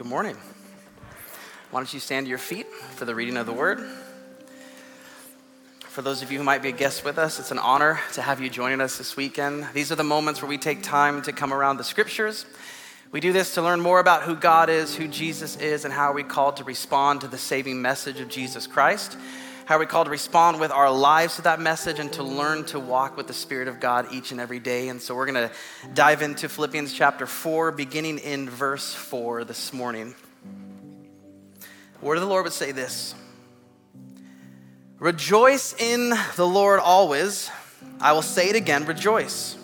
Good morning. Why don't you stand to your feet for the reading of the word? For those of you who might be a guest with us, it's an honor to have you joining us this weekend. These are the moments where we take time to come around the scriptures. We do this to learn more about who God is, who Jesus is, and how we are called to respond to the saving message of Jesus Christ. How are we called to respond with our lives to that message and to learn to walk with the Spirit of God each and every day? And so we're going to dive into Philippians chapter 4, beginning in verse 4 this morning. Word of the Lord would say this Rejoice in the Lord always. I will say it again, rejoice.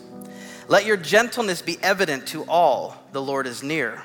Let your gentleness be evident to all. The Lord is near.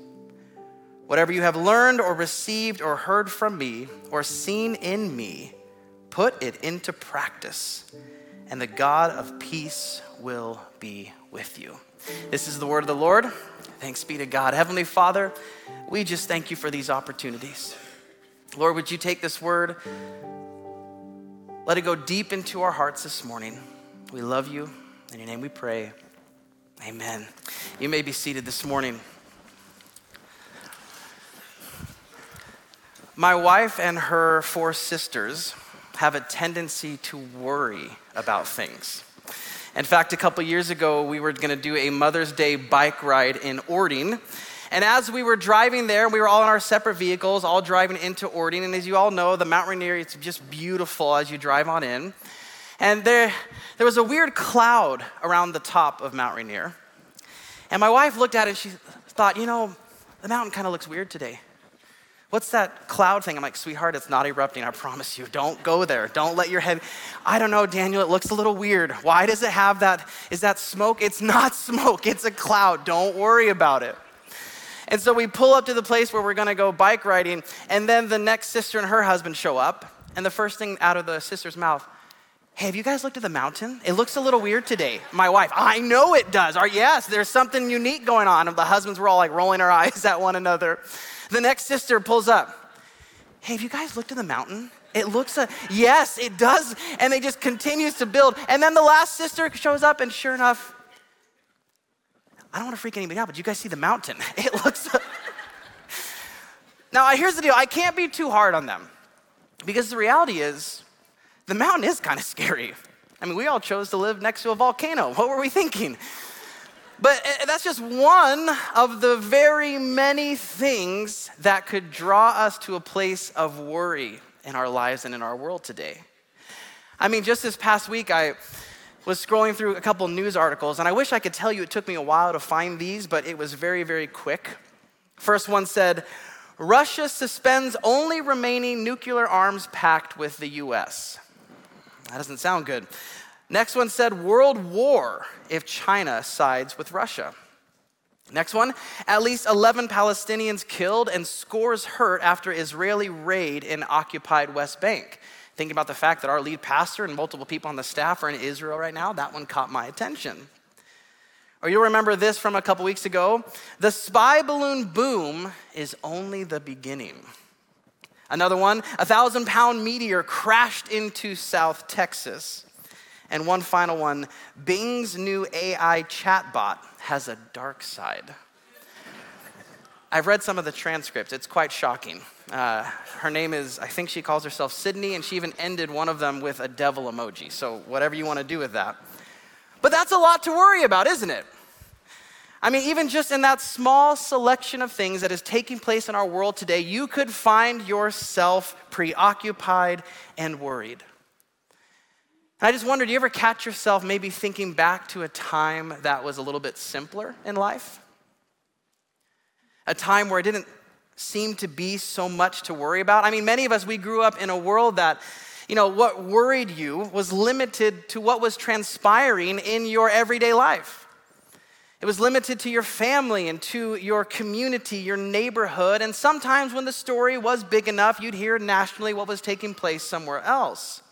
Whatever you have learned or received or heard from me or seen in me, put it into practice, and the God of peace will be with you. This is the word of the Lord. Thanks be to God. Heavenly Father, we just thank you for these opportunities. Lord, would you take this word, let it go deep into our hearts this morning. We love you. In your name we pray. Amen. You may be seated this morning. My wife and her four sisters have a tendency to worry about things. In fact, a couple years ago, we were going to do a Mother's Day bike ride in Orting. And as we were driving there, we were all in our separate vehicles, all driving into Orting. And as you all know, the Mount Rainier, it's just beautiful as you drive on in. And there, there was a weird cloud around the top of Mount Rainier. And my wife looked at it and she thought, you know, the mountain kind of looks weird today. What's that cloud thing? I'm like, sweetheart, it's not erupting, I promise you. Don't go there. Don't let your head. I don't know, Daniel, it looks a little weird. Why does it have that? Is that smoke? It's not smoke, it's a cloud. Don't worry about it. And so we pull up to the place where we're gonna go bike riding, and then the next sister and her husband show up, and the first thing out of the sister's mouth, Hey, have you guys looked at the mountain? It looks a little weird today. My wife, I know it does. Or yes, there's something unique going on. And the husbands were all like rolling our eyes at one another. The next sister pulls up. Hey, have you guys looked at the mountain? It looks, a, yes, it does. And it just continues to build. And then the last sister shows up, and sure enough, I don't want to freak anybody out, but you guys see the mountain. It looks. now, here's the deal I can't be too hard on them because the reality is the mountain is kind of scary. I mean, we all chose to live next to a volcano. What were we thinking? But eh, that's just one of the very many things that could draw us to a place of worry in our lives and in our world today. I mean, just this past week, I was scrolling through a couple news articles, and I wish I could tell you it took me a while to find these, but it was very, very quick. First one said Russia suspends only remaining nuclear arms pact with the US. That doesn't sound good. Next one said world war if China sides with Russia. Next one, at least 11 Palestinians killed and scores hurt after Israeli raid in occupied West Bank. Thinking about the fact that our lead pastor and multiple people on the staff are in Israel right now, that one caught my attention. Or you'll remember this from a couple weeks ago. The spy balloon boom is only the beginning. Another one, a thousand pound meteor crashed into South Texas. And one final one Bing's new AI chatbot has a dark side. I've read some of the transcripts, it's quite shocking. Uh, her name is, I think she calls herself Sydney, and she even ended one of them with a devil emoji. So, whatever you want to do with that. But that's a lot to worry about, isn't it? I mean, even just in that small selection of things that is taking place in our world today, you could find yourself preoccupied and worried. And I just wonder do you ever catch yourself maybe thinking back to a time that was a little bit simpler in life? A time where it didn't seem to be so much to worry about? I mean, many of us, we grew up in a world that, you know, what worried you was limited to what was transpiring in your everyday life. It was limited to your family and to your community, your neighborhood, and sometimes when the story was big enough, you'd hear nationally what was taking place somewhere else.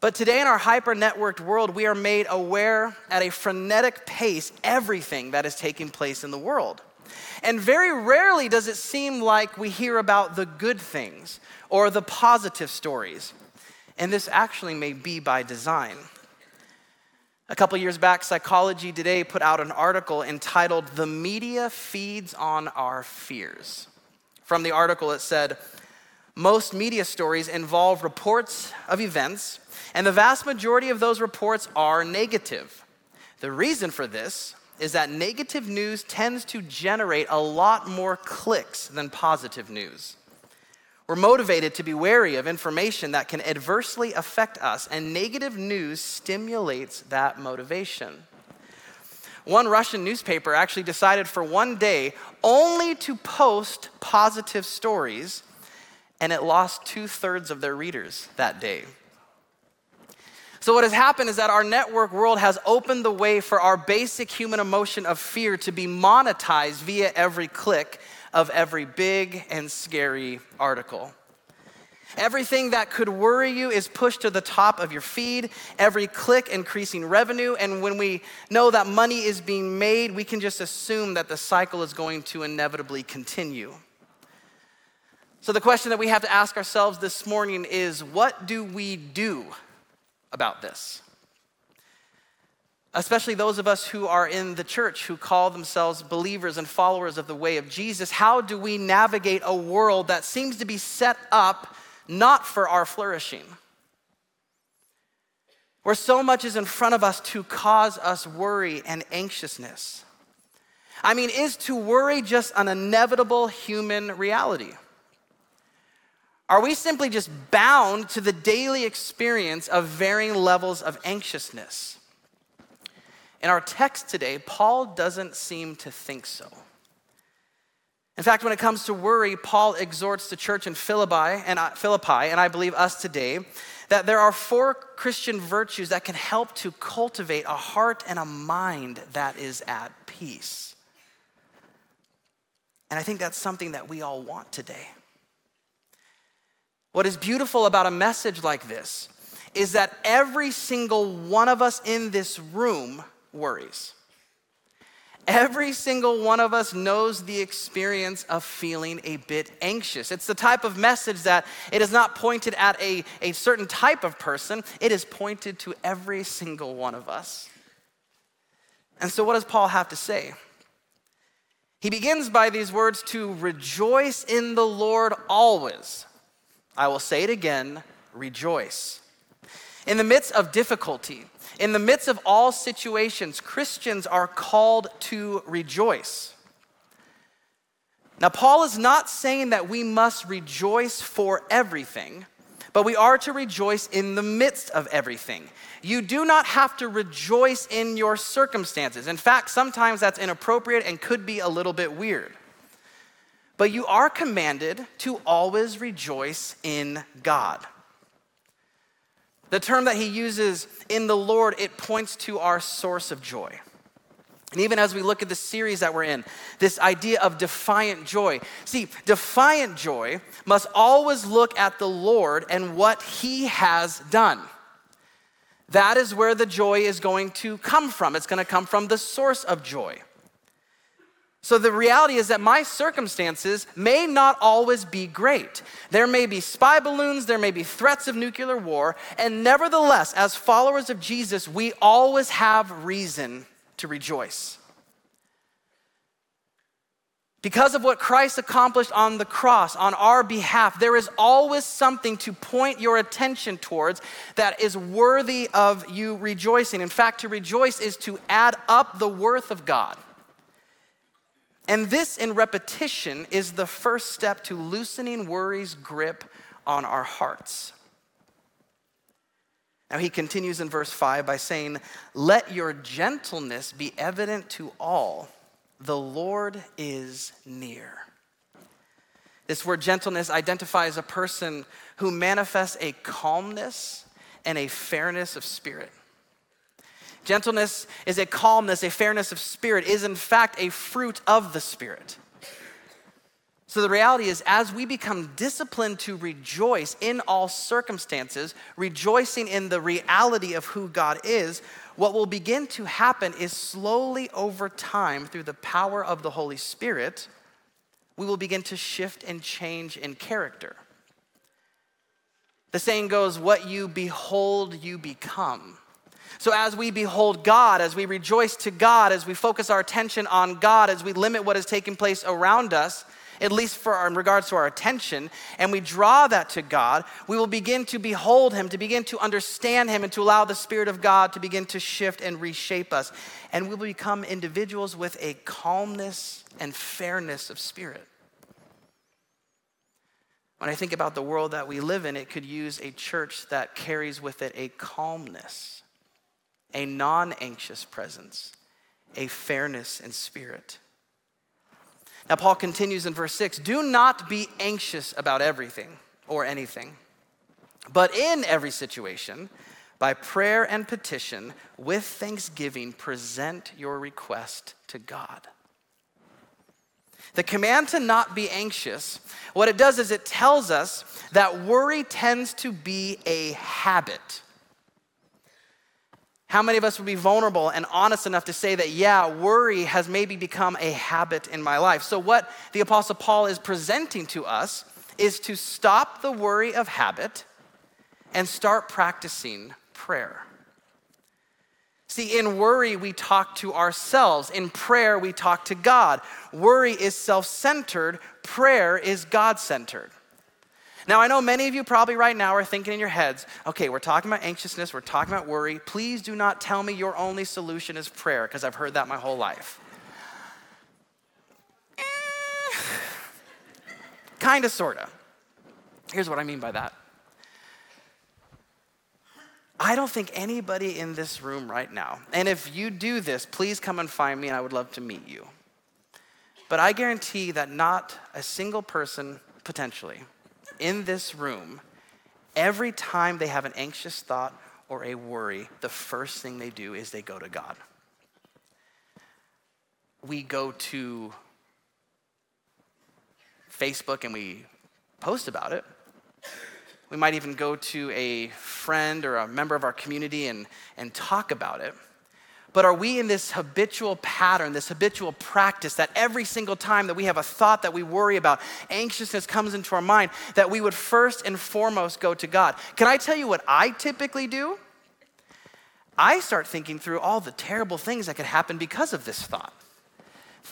But today, in our hyper networked world, we are made aware at a frenetic pace everything that is taking place in the world. And very rarely does it seem like we hear about the good things or the positive stories. And this actually may be by design. A couple years back, Psychology Today put out an article entitled The Media Feeds on Our Fears. From the article, it said, Most media stories involve reports of events, and the vast majority of those reports are negative. The reason for this is that negative news tends to generate a lot more clicks than positive news. We're motivated to be wary of information that can adversely affect us, and negative news stimulates that motivation. One Russian newspaper actually decided for one day only to post positive stories, and it lost two thirds of their readers that day. So, what has happened is that our network world has opened the way for our basic human emotion of fear to be monetized via every click of every big and scary article. Everything that could worry you is pushed to the top of your feed, every click increasing revenue. And when we know that money is being made, we can just assume that the cycle is going to inevitably continue. So, the question that we have to ask ourselves this morning is what do we do about this? Especially those of us who are in the church who call themselves believers and followers of the way of Jesus, how do we navigate a world that seems to be set up not for our flourishing? Where so much is in front of us to cause us worry and anxiousness. I mean, is to worry just an inevitable human reality? Are we simply just bound to the daily experience of varying levels of anxiousness? In our text today, Paul doesn't seem to think so. In fact, when it comes to worry, Paul exhorts the church in Philippi and, uh, Philippi, and I believe us today, that there are four Christian virtues that can help to cultivate a heart and a mind that is at peace. And I think that's something that we all want today. What is beautiful about a message like this is that every single one of us in this room worries. Every single one of us knows the experience of feeling a bit anxious. It's the type of message that it is not pointed at a, a certain type of person, it is pointed to every single one of us. And so, what does Paul have to say? He begins by these words to rejoice in the Lord always. I will say it again rejoice. In the midst of difficulty, in the midst of all situations, Christians are called to rejoice. Now, Paul is not saying that we must rejoice for everything, but we are to rejoice in the midst of everything. You do not have to rejoice in your circumstances. In fact, sometimes that's inappropriate and could be a little bit weird. But you are commanded to always rejoice in God. The term that he uses in the Lord, it points to our source of joy. And even as we look at the series that we're in, this idea of defiant joy. See, defiant joy must always look at the Lord and what he has done. That is where the joy is going to come from. It's going to come from the source of joy. So the reality is that my circumstances may not always be great. There may be spy balloons, there may be threats of nuclear war, and nevertheless, as followers of Jesus, we always have reason to rejoice. Because of what Christ accomplished on the cross on our behalf, there is always something to point your attention towards that is worthy of you rejoicing. In fact, to rejoice is to add up the worth of God. And this, in repetition, is the first step to loosening worry's grip on our hearts. Now, he continues in verse 5 by saying, Let your gentleness be evident to all. The Lord is near. This word gentleness identifies a person who manifests a calmness and a fairness of spirit. Gentleness is a calmness, a fairness of spirit, is in fact a fruit of the Spirit. So the reality is, as we become disciplined to rejoice in all circumstances, rejoicing in the reality of who God is, what will begin to happen is slowly over time, through the power of the Holy Spirit, we will begin to shift and change in character. The saying goes, What you behold, you become. So, as we behold God, as we rejoice to God, as we focus our attention on God, as we limit what is taking place around us, at least for our, in regards to our attention, and we draw that to God, we will begin to behold Him, to begin to understand Him, and to allow the Spirit of God to begin to shift and reshape us. And we will become individuals with a calmness and fairness of spirit. When I think about the world that we live in, it could use a church that carries with it a calmness, a non anxious presence, a fairness in spirit. Now, Paul continues in verse 6 Do not be anxious about everything or anything, but in every situation, by prayer and petition, with thanksgiving, present your request to God. The command to not be anxious, what it does is it tells us that worry tends to be a habit. How many of us would be vulnerable and honest enough to say that, yeah, worry has maybe become a habit in my life? So, what the Apostle Paul is presenting to us is to stop the worry of habit and start practicing prayer. See, in worry, we talk to ourselves. In prayer, we talk to God. Worry is self centered, prayer is God centered. Now, I know many of you probably right now are thinking in your heads, okay, we're talking about anxiousness, we're talking about worry. Please do not tell me your only solution is prayer, because I've heard that my whole life. Eh, kind of, sort of. Here's what I mean by that. I don't think anybody in this room right now, and if you do this, please come and find me and I would love to meet you. But I guarantee that not a single person, potentially, in this room, every time they have an anxious thought or a worry, the first thing they do is they go to God. We go to Facebook and we post about it. We might even go to a friend or a member of our community and, and talk about it. But are we in this habitual pattern, this habitual practice that every single time that we have a thought that we worry about, anxiousness comes into our mind, that we would first and foremost go to God? Can I tell you what I typically do? I start thinking through all the terrible things that could happen because of this thought.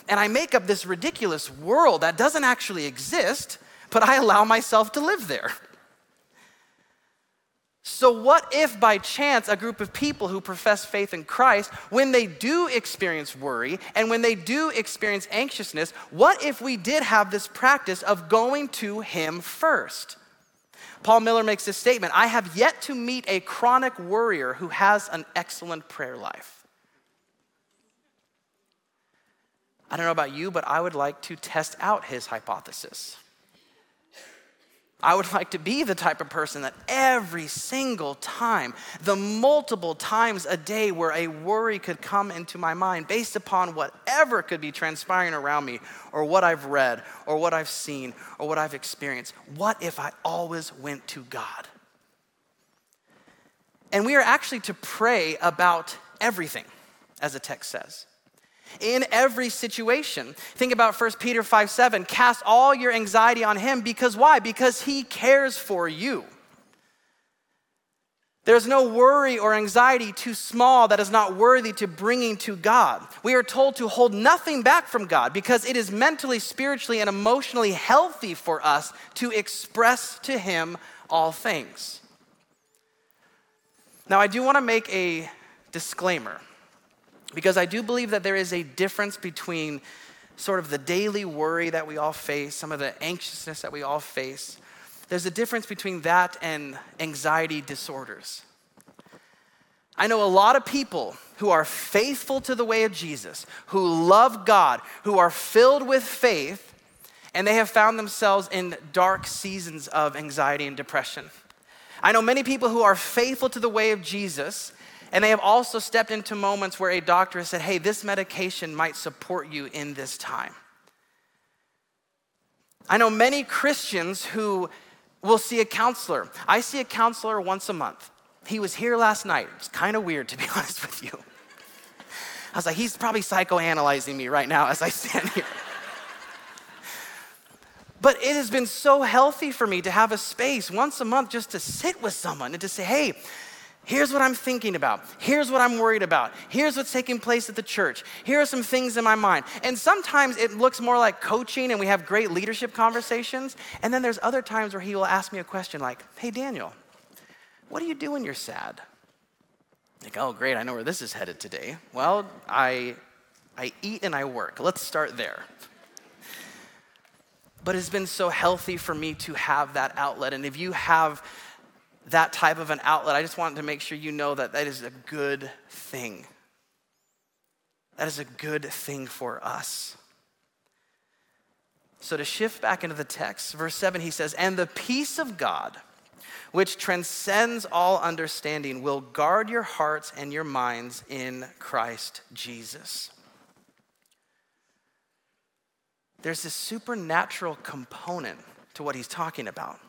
And I make up this ridiculous world that doesn't actually exist, but I allow myself to live there. So, what if by chance a group of people who profess faith in Christ, when they do experience worry and when they do experience anxiousness, what if we did have this practice of going to Him first? Paul Miller makes this statement I have yet to meet a chronic worrier who has an excellent prayer life. I don't know about you, but I would like to test out his hypothesis. I would like to be the type of person that every single time, the multiple times a day where a worry could come into my mind based upon whatever could be transpiring around me, or what I've read, or what I've seen, or what I've experienced. What if I always went to God? And we are actually to pray about everything, as the text says in every situation. Think about 1 Peter 5 7. Cast all your anxiety on him because why? Because he cares for you. There's no worry or anxiety too small that is not worthy to bringing to God. We are told to hold nothing back from God because it is mentally, spiritually, and emotionally healthy for us to express to Him all things. Now, I do want to make a disclaimer. Because I do believe that there is a difference between sort of the daily worry that we all face, some of the anxiousness that we all face. There's a difference between that and anxiety disorders. I know a lot of people who are faithful to the way of Jesus, who love God, who are filled with faith, and they have found themselves in dark seasons of anxiety and depression. I know many people who are faithful to the way of Jesus, And they have also stepped into moments where a doctor has said, hey, this medication might support you in this time. I know many Christians who will see a counselor. I see a counselor once a month. He was here last night. It's kind of weird, to be honest with you. I was like, he's probably psychoanalyzing me right now as I stand here. But it has been so healthy for me to have a space once a month just to sit with someone and to say, hey, Here's what I'm thinking about. Here's what I'm worried about. Here's what's taking place at the church. Here are some things in my mind. And sometimes it looks more like coaching and we have great leadership conversations. And then there's other times where he will ask me a question like, Hey, Daniel, what do you do when you're sad? Like, oh, great, I know where this is headed today. Well, I, I eat and I work. Let's start there. But it's been so healthy for me to have that outlet. And if you have that type of an outlet, I just wanted to make sure you know that that is a good thing. That is a good thing for us. So, to shift back into the text, verse 7, he says, And the peace of God, which transcends all understanding, will guard your hearts and your minds in Christ Jesus. There's this supernatural component to what he's talking about.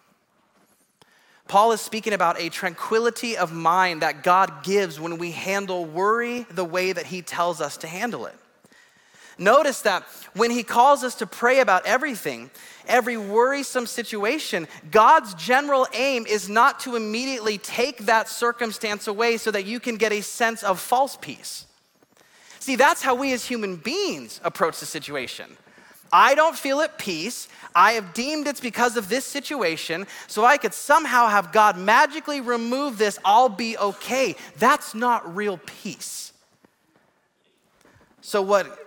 Paul is speaking about a tranquility of mind that God gives when we handle worry the way that he tells us to handle it. Notice that when he calls us to pray about everything, every worrisome situation, God's general aim is not to immediately take that circumstance away so that you can get a sense of false peace. See, that's how we as human beings approach the situation. I don't feel at peace. I have deemed it's because of this situation, so I could somehow have God magically remove this, I'll be okay. That's not real peace. So, what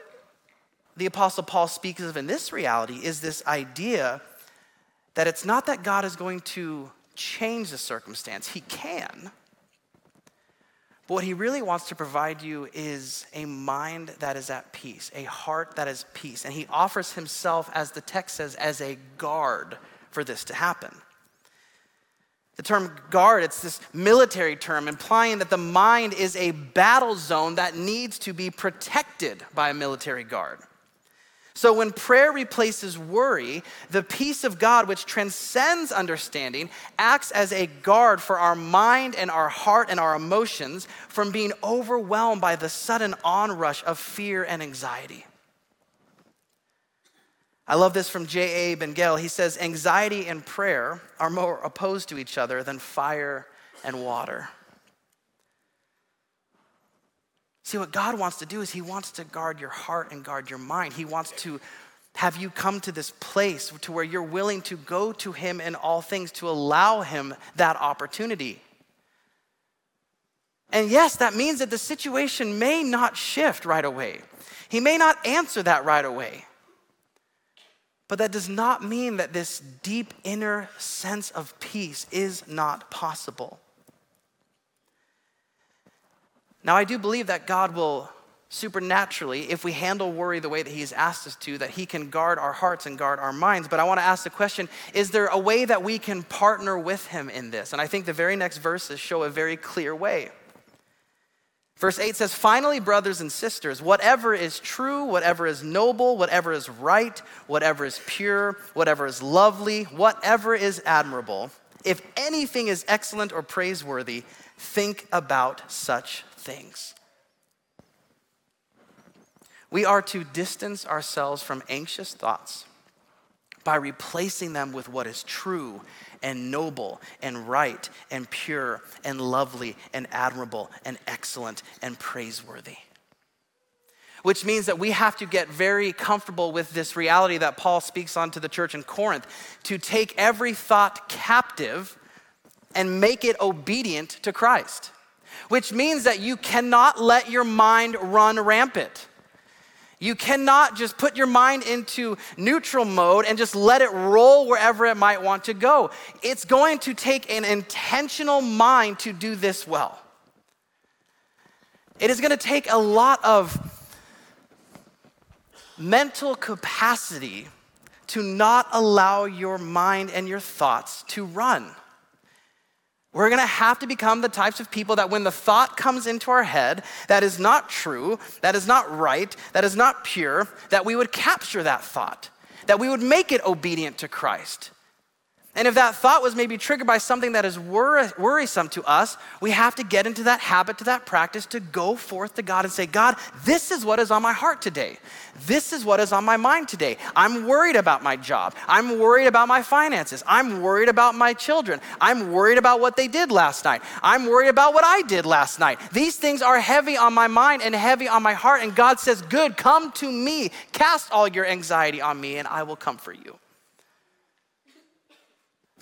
the Apostle Paul speaks of in this reality is this idea that it's not that God is going to change the circumstance, He can. But what he really wants to provide you is a mind that is at peace, a heart that is peace. And he offers himself, as the text says, as a guard for this to happen. The term guard, it's this military term implying that the mind is a battle zone that needs to be protected by a military guard. So, when prayer replaces worry, the peace of God, which transcends understanding, acts as a guard for our mind and our heart and our emotions from being overwhelmed by the sudden onrush of fear and anxiety. I love this from J.A. Bengel. He says, Anxiety and prayer are more opposed to each other than fire and water. See, what God wants to do is He wants to guard your heart and guard your mind. He wants to have you come to this place to where you're willing to go to Him in all things to allow Him that opportunity. And yes, that means that the situation may not shift right away. He may not answer that right away. But that does not mean that this deep inner sense of peace is not possible. Now, I do believe that God will supernaturally, if we handle worry the way that He's asked us to, that He can guard our hearts and guard our minds. But I want to ask the question is there a way that we can partner with Him in this? And I think the very next verses show a very clear way. Verse 8 says, Finally, brothers and sisters, whatever is true, whatever is noble, whatever is right, whatever is pure, whatever is lovely, whatever is admirable, if anything is excellent or praiseworthy, think about such things. We are to distance ourselves from anxious thoughts by replacing them with what is true and noble and right and pure and lovely and admirable and excellent and praiseworthy. Which means that we have to get very comfortable with this reality that Paul speaks on to the church in Corinth to take every thought captive and make it obedient to Christ which means that you cannot let your mind run rampant. You cannot just put your mind into neutral mode and just let it roll wherever it might want to go. It's going to take an intentional mind to do this well. It is going to take a lot of mental capacity to not allow your mind and your thoughts to run. We're gonna have to become the types of people that when the thought comes into our head that is not true, that is not right, that is not pure, that we would capture that thought, that we would make it obedient to Christ. And if that thought was maybe triggered by something that is worrisome to us, we have to get into that habit, to that practice, to go forth to God and say, God, this is what is on my heart today. This is what is on my mind today. I'm worried about my job. I'm worried about my finances. I'm worried about my children. I'm worried about what they did last night. I'm worried about what I did last night. These things are heavy on my mind and heavy on my heart. And God says, Good, come to me. Cast all your anxiety on me, and I will comfort you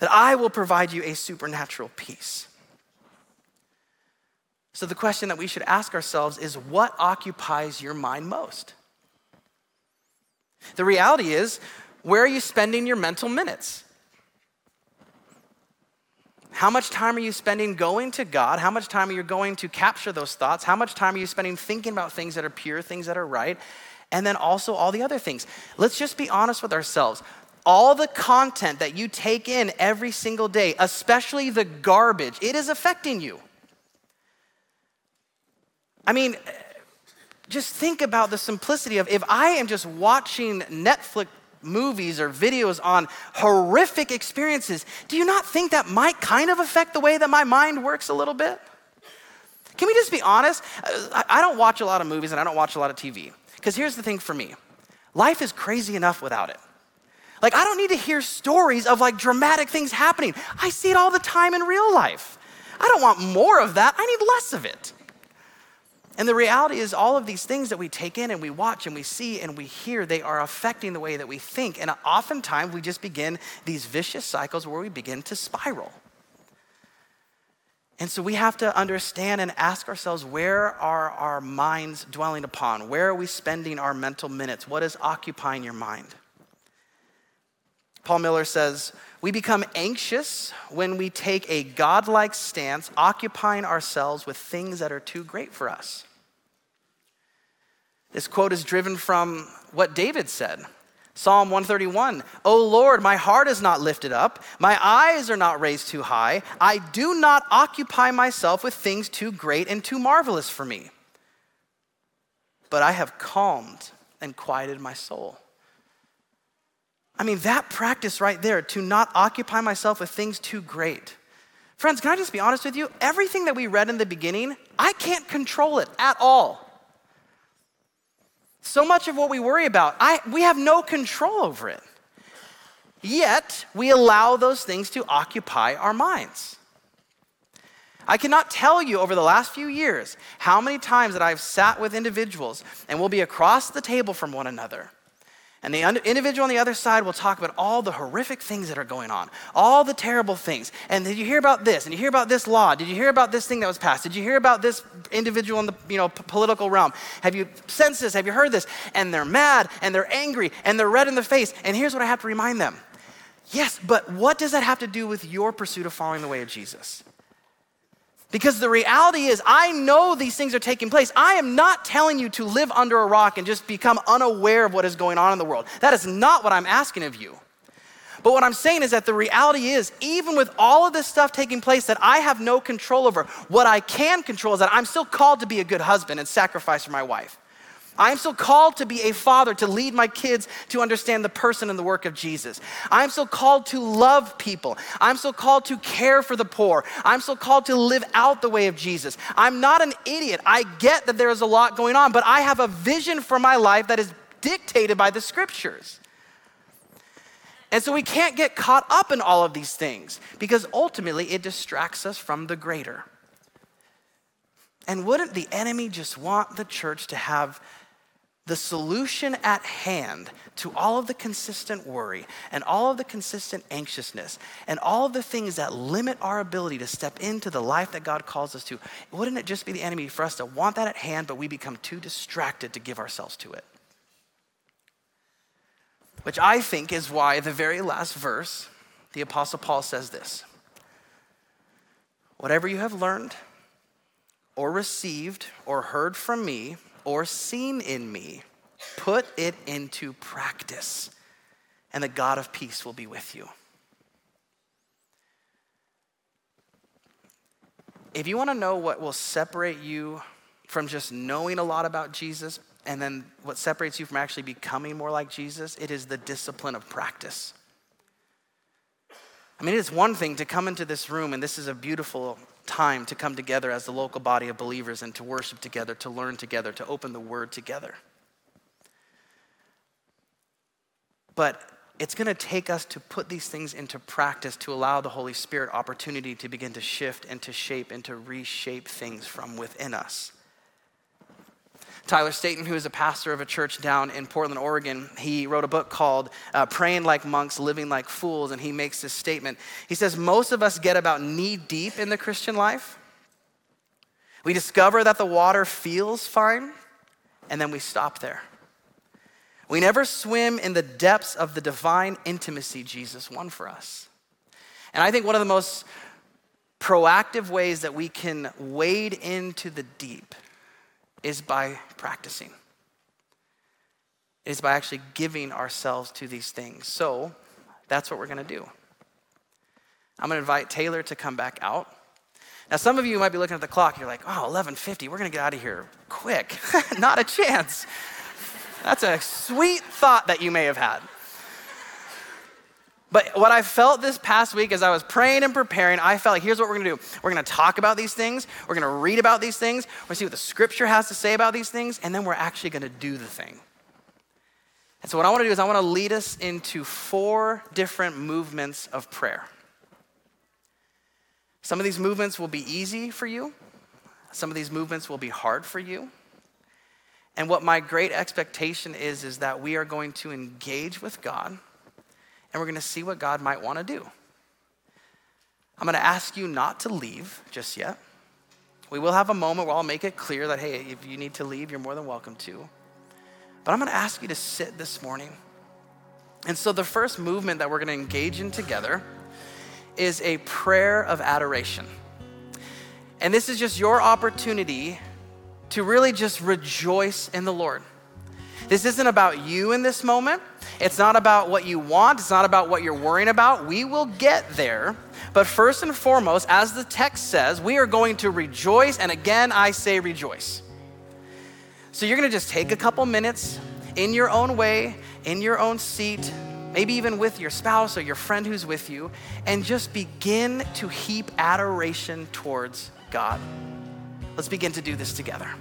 that I will provide you a supernatural peace. So, the question that we should ask ourselves is what occupies your mind most? The reality is, where are you spending your mental minutes? How much time are you spending going to God? How much time are you going to capture those thoughts? How much time are you spending thinking about things that are pure, things that are right? And then also all the other things. Let's just be honest with ourselves all the content that you take in every single day, especially the garbage, it is affecting you. I mean, just think about the simplicity of if I am just watching Netflix movies or videos on horrific experiences, do you not think that might kind of affect the way that my mind works a little bit? Can we just be honest? I don't watch a lot of movies and I don't watch a lot of TV. Because here's the thing for me life is crazy enough without it. Like, I don't need to hear stories of like dramatic things happening. I see it all the time in real life. I don't want more of that, I need less of it. And the reality is, all of these things that we take in and we watch and we see and we hear, they are affecting the way that we think. And oftentimes we just begin these vicious cycles where we begin to spiral. And so we have to understand and ask ourselves where are our minds dwelling upon? Where are we spending our mental minutes? What is occupying your mind? Paul Miller says, We become anxious when we take a godlike stance, occupying ourselves with things that are too great for us. This quote is driven from what David said Psalm 131 O Lord, my heart is not lifted up, my eyes are not raised too high. I do not occupy myself with things too great and too marvelous for me. But I have calmed and quieted my soul. I mean, that practice right there, to not occupy myself with things too great. Friends, can I just be honest with you? Everything that we read in the beginning, I can't control it at all. So much of what we worry about, I, we have no control over it. Yet, we allow those things to occupy our minds. I cannot tell you over the last few years how many times that I've sat with individuals and we'll be across the table from one another and the individual on the other side will talk about all the horrific things that are going on, all the terrible things. And did you hear about this? And you hear about this law? Did you hear about this thing that was passed? Did you hear about this individual in the you know, political realm? Have you sensed this? Have you heard this? And they're mad and they're angry and they're red in the face. And here's what I have to remind them yes, but what does that have to do with your pursuit of following the way of Jesus? Because the reality is, I know these things are taking place. I am not telling you to live under a rock and just become unaware of what is going on in the world. That is not what I'm asking of you. But what I'm saying is that the reality is, even with all of this stuff taking place that I have no control over, what I can control is that I'm still called to be a good husband and sacrifice for my wife. I am still called to be a father, to lead my kids to understand the person and the work of Jesus. I am still called to love people. I'm still called to care for the poor. I'm still called to live out the way of Jesus. I'm not an idiot. I get that there is a lot going on, but I have a vision for my life that is dictated by the scriptures. And so we can't get caught up in all of these things because ultimately it distracts us from the greater. And wouldn't the enemy just want the church to have the solution at hand to all of the consistent worry and all of the consistent anxiousness and all of the things that limit our ability to step into the life that God calls us to, wouldn't it just be the enemy for us to want that at hand, but we become too distracted to give ourselves to it? Which I think is why the very last verse, the Apostle Paul says this Whatever you have learned or received or heard from me, or seen in me, put it into practice, and the God of peace will be with you. if you want to know what will separate you from just knowing a lot about Jesus and then what separates you from actually becoming more like Jesus, it is the discipline of practice. I mean, it's one thing to come into this room, and this is a beautiful time to come together as the local body of believers and to worship together, to learn together, to open the word together. But it's going to take us to put these things into practice to allow the Holy Spirit opportunity to begin to shift and to shape and to reshape things from within us. Tyler Staton, who is a pastor of a church down in Portland, Oregon, he wrote a book called uh, Praying Like Monks, Living Like Fools, and he makes this statement. He says, Most of us get about knee deep in the Christian life. We discover that the water feels fine, and then we stop there. We never swim in the depths of the divine intimacy Jesus won for us. And I think one of the most proactive ways that we can wade into the deep is by practicing. Is by actually giving ourselves to these things. So that's what we're going to do. I'm going to invite Taylor to come back out. Now, some of you might be looking at the clock. You're like, oh, 11:50. We're going to get out of here quick. Not a chance. That's a sweet thought that you may have had. But what I felt this past week as I was praying and preparing, I felt like here's what we're gonna do. We're gonna talk about these things, we're gonna read about these things, we're gonna see what the scripture has to say about these things, and then we're actually gonna do the thing. And so, what I wanna do is, I wanna lead us into four different movements of prayer. Some of these movements will be easy for you, some of these movements will be hard for you. And what my great expectation is, is that we are going to engage with God and we're going to see what God might want to do. I'm going to ask you not to leave just yet. We will have a moment where I'll make it clear that, hey, if you need to leave, you're more than welcome to. But I'm going to ask you to sit this morning. And so the first movement that we're going to engage in together is a prayer of adoration. And this is just your opportunity to really just rejoice in the Lord. This isn't about you in this moment. It's not about what you want. It's not about what you're worrying about. We will get there. But first and foremost, as the text says, we are going to rejoice. And again, I say rejoice. So you're going to just take a couple minutes in your own way, in your own seat, maybe even with your spouse or your friend who's with you, and just begin to heap adoration towards God. Let's begin to do this together.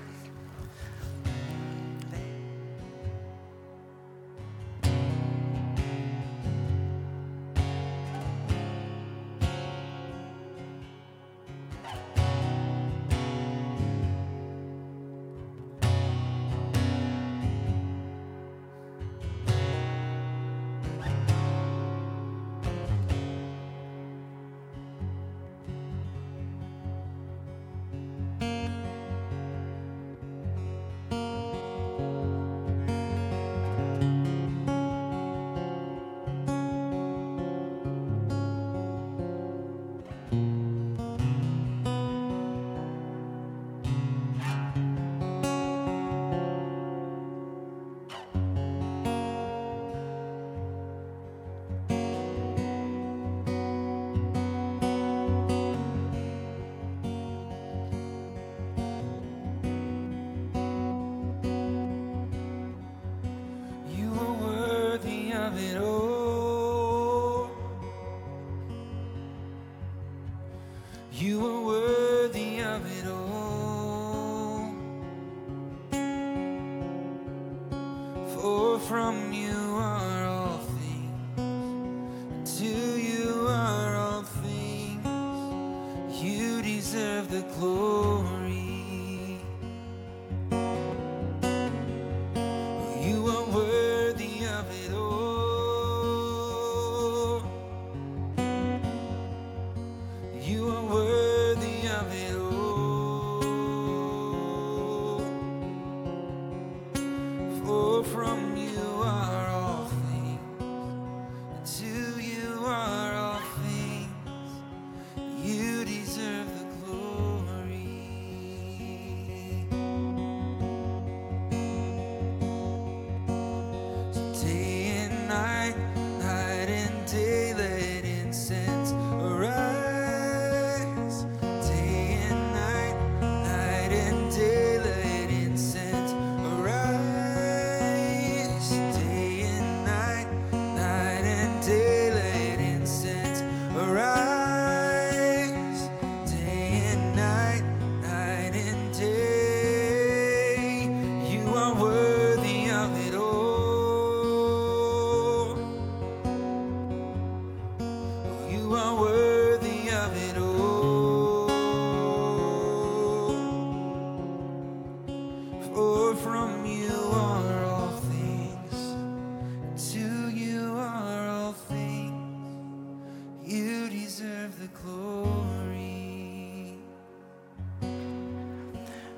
From you are all things, to you are all things. You deserve the glory.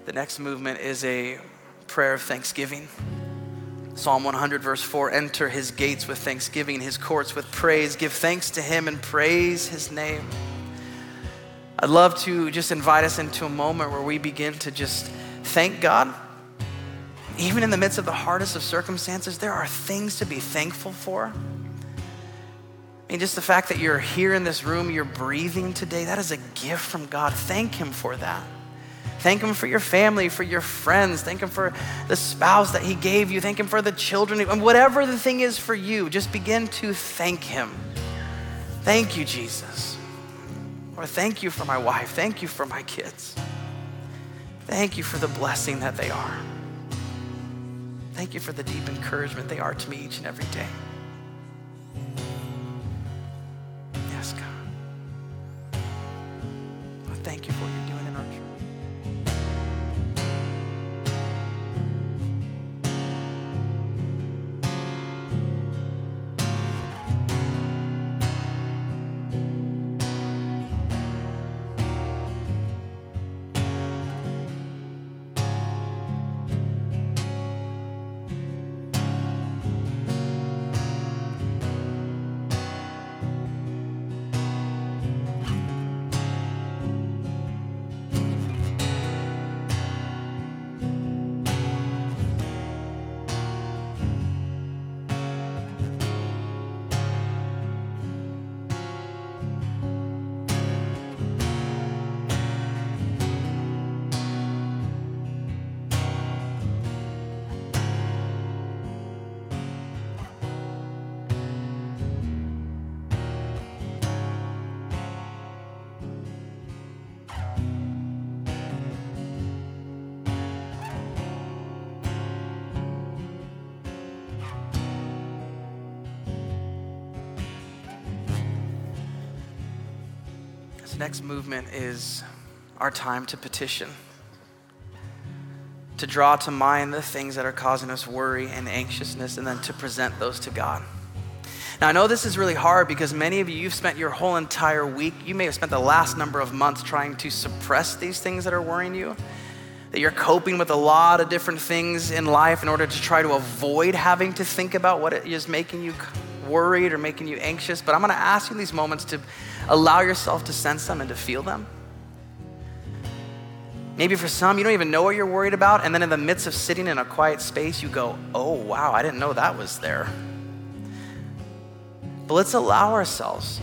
The next movement is a prayer of thanksgiving. Psalm 100, verse 4 Enter his gates with thanksgiving, his courts with praise. Give thanks to him and praise his name. I'd love to just invite us into a moment where we begin to just thank God. Even in the midst of the hardest of circumstances, there are things to be thankful for. I mean, just the fact that you're here in this room, you're breathing today, that is a gift from God. Thank Him for that. Thank Him for your family, for your friends. Thank Him for the spouse that He gave you. Thank Him for the children. And whatever the thing is for you, just begin to thank Him. Thank you, Jesus. Or thank you for my wife. Thank you for my kids. Thank you for the blessing that they are. Thank you for the deep encouragement they are to me each and every day. Yes, God. I thank you for what you're doing next movement is our time to petition, to draw to mind the things that are causing us worry and anxiousness, and then to present those to God. Now, I know this is really hard because many of you, you've spent your whole entire week, you may have spent the last number of months trying to suppress these things that are worrying you. That you're coping with a lot of different things in life in order to try to avoid having to think about what is making you worried or making you anxious. But I'm gonna ask you in these moments to allow yourself to sense them and to feel them. Maybe for some, you don't even know what you're worried about, and then in the midst of sitting in a quiet space, you go, Oh, wow, I didn't know that was there. But let's allow ourselves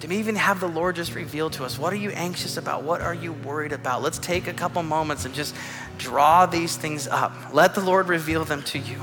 to even have the Lord just reveal to us what are you anxious about? What are you worried about? Let's take a couple moments and just draw these things up. Let the Lord reveal them to you.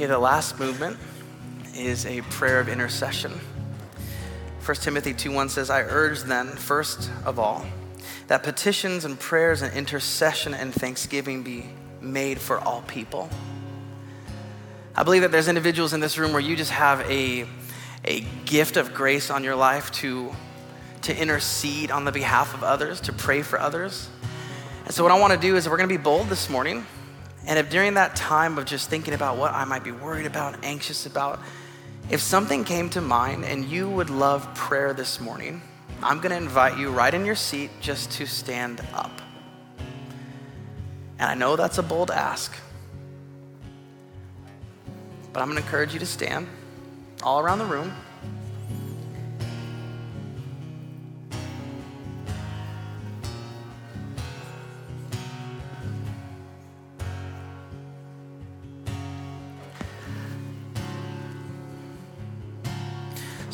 Okay, the last movement is a prayer of intercession. 1 Timothy 2:1 says, I urge then, first of all, that petitions and prayers and intercession and thanksgiving be made for all people. I believe that there's individuals in this room where you just have a, a gift of grace on your life to, to intercede on the behalf of others, to pray for others. And so, what I want to do is we're going to be bold this morning. And if during that time of just thinking about what I might be worried about, anxious about, if something came to mind and you would love prayer this morning, I'm going to invite you right in your seat just to stand up. And I know that's a bold ask, but I'm going to encourage you to stand all around the room.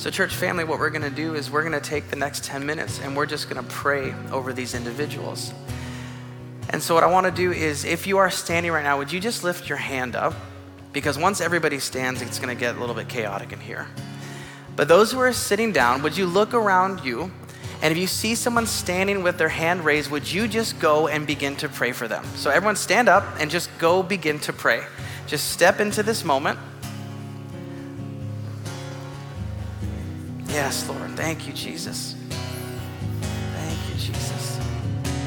So, church family, what we're going to do is we're going to take the next 10 minutes and we're just going to pray over these individuals. And so, what I want to do is, if you are standing right now, would you just lift your hand up? Because once everybody stands, it's going to get a little bit chaotic in here. But those who are sitting down, would you look around you? And if you see someone standing with their hand raised, would you just go and begin to pray for them? So, everyone stand up and just go begin to pray. Just step into this moment. Yes, Lord. Thank you, Jesus.